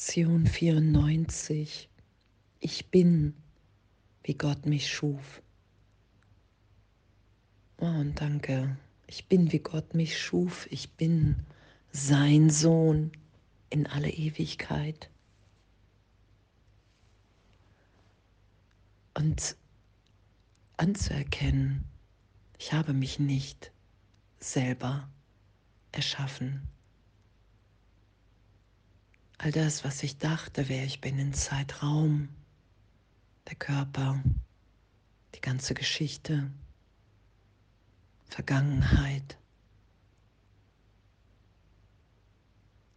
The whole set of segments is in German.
Lektion 94. Ich bin, wie Gott mich schuf. Oh, und danke. Ich bin, wie Gott mich schuf. Ich bin sein Sohn in alle Ewigkeit. Und anzuerkennen, ich habe mich nicht selber erschaffen. All das, was ich dachte, wer ich bin in Zeitraum, der Körper, die ganze Geschichte, Vergangenheit,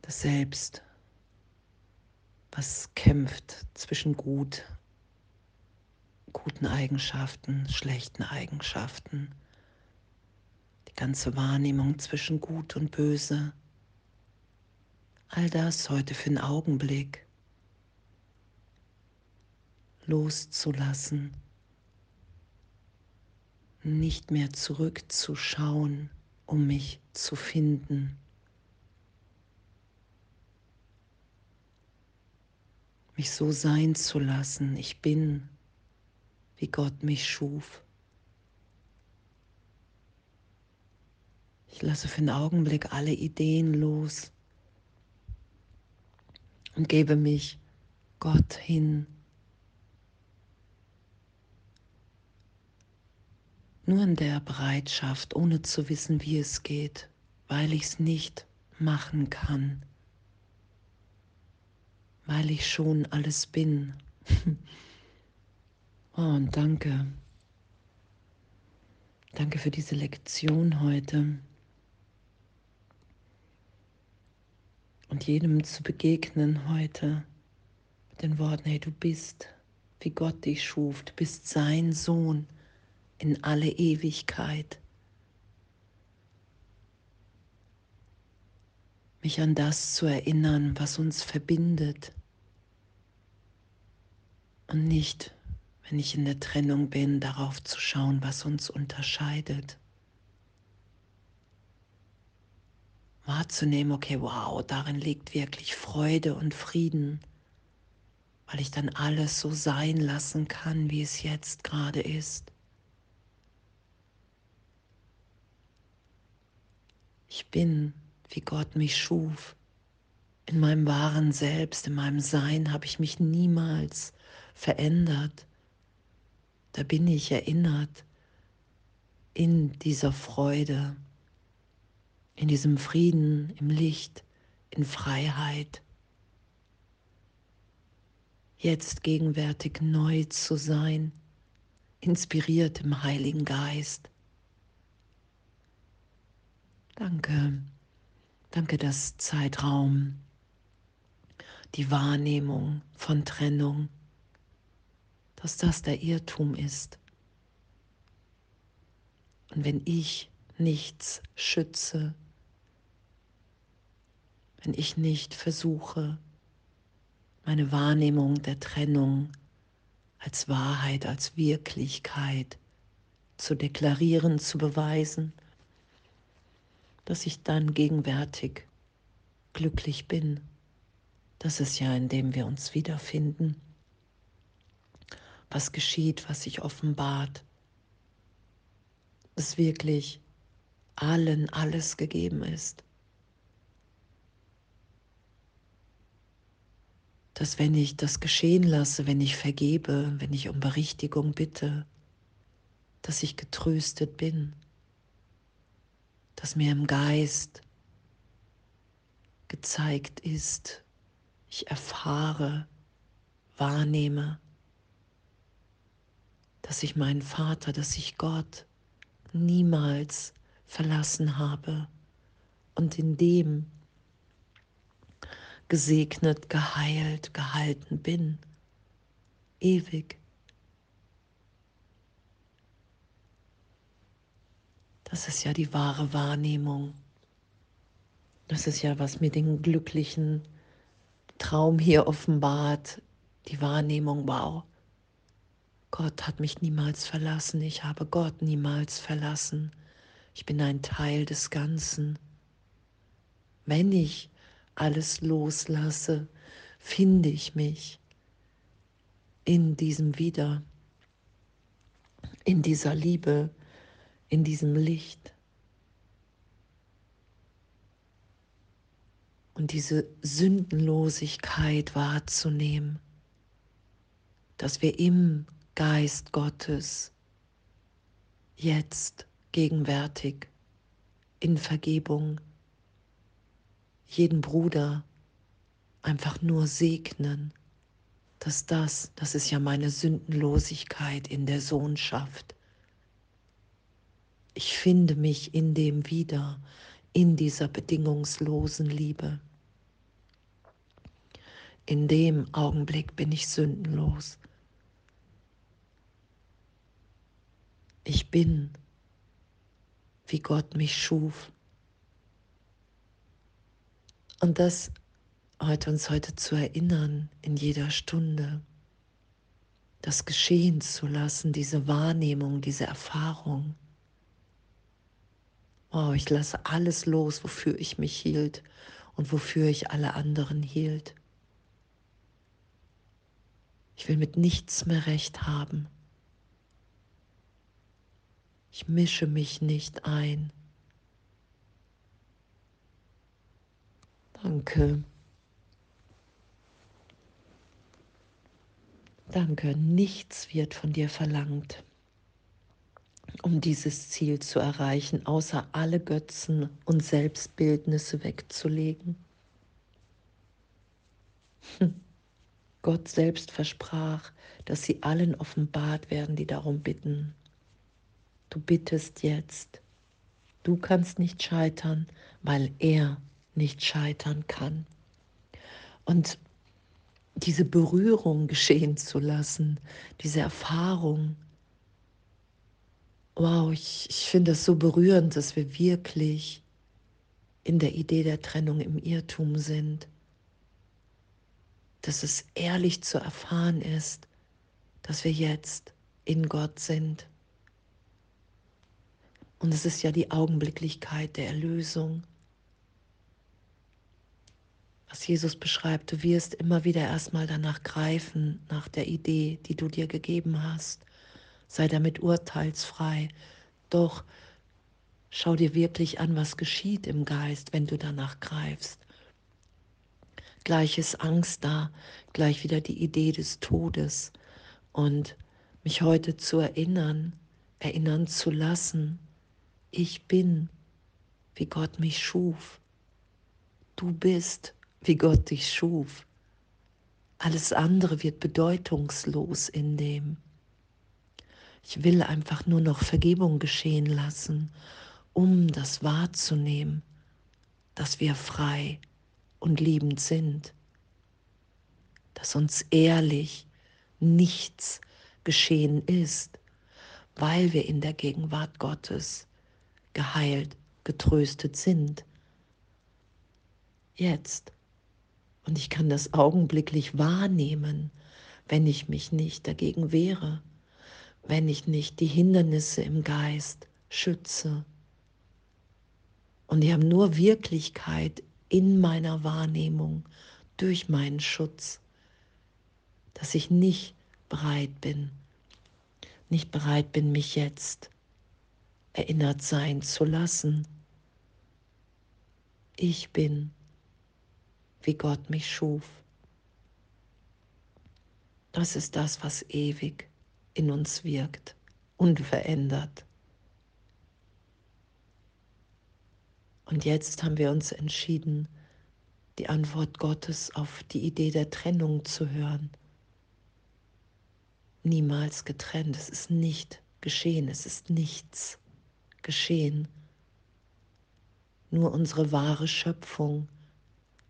das Selbst, was kämpft zwischen gut, guten Eigenschaften, schlechten Eigenschaften, die ganze Wahrnehmung zwischen gut und böse, all das heute für einen Augenblick loszulassen, nicht mehr zurückzuschauen, um mich zu finden. Mich so sein zu lassen, ich bin, wie Gott mich schuf. Ich lasse für einen Augenblick alle Ideen los, und gebe mich Gott hin. Nur in der Bereitschaft, ohne zu wissen, wie es geht, weil ich es nicht machen kann, weil ich schon alles bin. oh, und danke. Danke für diese Lektion heute. Und jedem zu begegnen heute mit den Worten, hey, du bist, wie Gott dich schuf, du bist sein Sohn in alle Ewigkeit. Mich an das zu erinnern, was uns verbindet und nicht, wenn ich in der Trennung bin, darauf zu schauen, was uns unterscheidet. Wahrzunehmen, okay, wow, darin liegt wirklich Freude und Frieden, weil ich dann alles so sein lassen kann, wie es jetzt gerade ist. Ich bin, wie Gott mich schuf. In meinem wahren Selbst, in meinem Sein habe ich mich niemals verändert. Da bin ich erinnert in dieser Freude in diesem Frieden, im Licht, in Freiheit. Jetzt gegenwärtig neu zu sein, inspiriert im Heiligen Geist. Danke, danke, dass Zeitraum, die Wahrnehmung von Trennung, dass das der Irrtum ist. Und wenn ich nichts schütze, wenn ich nicht versuche, meine Wahrnehmung der Trennung als Wahrheit, als Wirklichkeit zu deklarieren, zu beweisen, dass ich dann gegenwärtig glücklich bin. Das ist ja, indem wir uns wiederfinden. Was geschieht, was sich offenbart, dass wirklich allen alles gegeben ist. Dass wenn ich das geschehen lasse, wenn ich vergebe, wenn ich um Berichtigung bitte, dass ich getröstet bin, dass mir im Geist gezeigt ist, ich erfahre, wahrnehme, dass ich meinen Vater, dass ich Gott niemals verlassen habe und in dem gesegnet, geheilt, gehalten bin. Ewig. Das ist ja die wahre Wahrnehmung. Das ist ja, was mir den glücklichen Traum hier offenbart. Die Wahrnehmung, wow. Gott hat mich niemals verlassen. Ich habe Gott niemals verlassen. Ich bin ein Teil des Ganzen. Wenn ich alles loslasse, finde ich mich in diesem Wieder, in dieser Liebe, in diesem Licht. Und diese Sündenlosigkeit wahrzunehmen, dass wir im Geist Gottes jetzt gegenwärtig in Vergebung jeden Bruder einfach nur segnen, dass das, das ist ja meine Sündenlosigkeit in der Sohnschaft. Ich finde mich in dem wieder, in dieser bedingungslosen Liebe. In dem Augenblick bin ich sündenlos. Ich bin, wie Gott mich schuf. Und das heute uns heute zu erinnern, in jeder Stunde, das geschehen zu lassen, diese Wahrnehmung, diese Erfahrung. Wow, ich lasse alles los, wofür ich mich hielt und wofür ich alle anderen hielt. Ich will mit nichts mehr recht haben. Ich mische mich nicht ein. Danke. Danke, nichts wird von dir verlangt, um dieses Ziel zu erreichen, außer alle Götzen und Selbstbildnisse wegzulegen. Hm. Gott selbst versprach, dass sie allen offenbart werden, die darum bitten. Du bittest jetzt. Du kannst nicht scheitern, weil er nicht scheitern kann. Und diese Berührung geschehen zu lassen, diese Erfahrung, wow, ich, ich finde es so berührend, dass wir wirklich in der Idee der Trennung im Irrtum sind, dass es ehrlich zu erfahren ist, dass wir jetzt in Gott sind und es ist ja die Augenblicklichkeit der Erlösung. Was Jesus beschreibt, du wirst immer wieder erstmal danach greifen, nach der Idee, die du dir gegeben hast. Sei damit urteilsfrei. Doch schau dir wirklich an, was geschieht im Geist, wenn du danach greifst. Gleich ist Angst da, gleich wieder die Idee des Todes. Und mich heute zu erinnern, erinnern zu lassen, ich bin, wie Gott mich schuf. Du bist, wie Gott dich schuf. Alles andere wird bedeutungslos in dem. Ich will einfach nur noch Vergebung geschehen lassen, um das wahrzunehmen, dass wir frei und liebend sind, dass uns ehrlich nichts geschehen ist, weil wir in der Gegenwart Gottes geheilt, getröstet sind. Jetzt. Und ich kann das augenblicklich wahrnehmen, wenn ich mich nicht dagegen wehre, wenn ich nicht die Hindernisse im Geist schütze. Und die haben nur Wirklichkeit in meiner Wahrnehmung durch meinen Schutz, dass ich nicht bereit bin, nicht bereit bin, mich jetzt erinnert sein zu lassen. Ich bin, wie Gott mich schuf. Das ist das, was ewig in uns wirkt, unverändert. Und jetzt haben wir uns entschieden, die Antwort Gottes auf die Idee der Trennung zu hören. Niemals getrennt, es ist nicht geschehen, es ist nichts geschehen. Nur unsere wahre Schöpfung,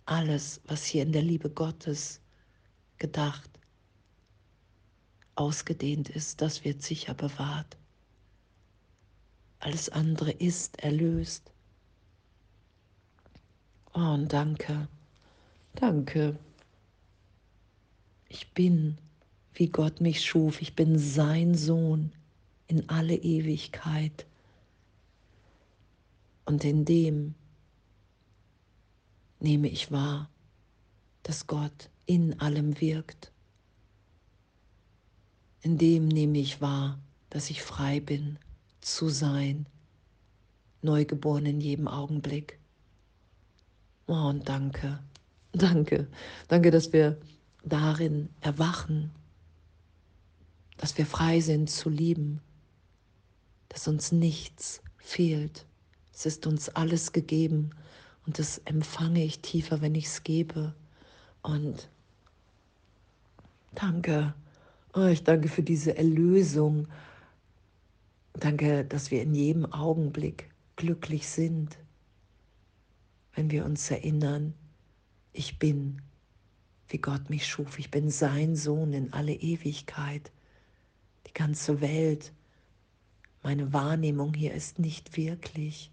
alles, was hier in der Liebe Gottes gedacht, ausgedehnt ist, das wird sicher bewahrt. Alles andere ist erlöst. Oh, und danke, danke. Ich bin, wie Gott mich schuf. Ich bin sein Sohn in alle Ewigkeit. Und in dem nehme ich wahr, dass Gott in allem wirkt. In dem nehme ich wahr, dass ich frei bin zu sein, neugeboren in jedem Augenblick. Oh, und danke, danke, danke, dass wir darin erwachen, dass wir frei sind zu lieben, dass uns nichts fehlt. Es ist uns alles gegeben und das empfange ich tiefer, wenn ich es gebe. Und danke, oh, ich danke für diese Erlösung. Danke, dass wir in jedem Augenblick glücklich sind, wenn wir uns erinnern, ich bin, wie Gott mich schuf. Ich bin sein Sohn in alle Ewigkeit. Die ganze Welt, meine Wahrnehmung hier ist nicht wirklich.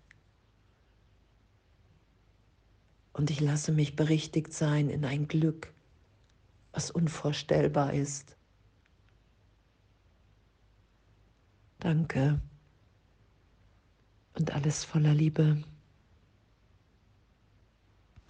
Und ich lasse mich berichtigt sein in ein Glück, was unvorstellbar ist. Danke und alles voller Liebe.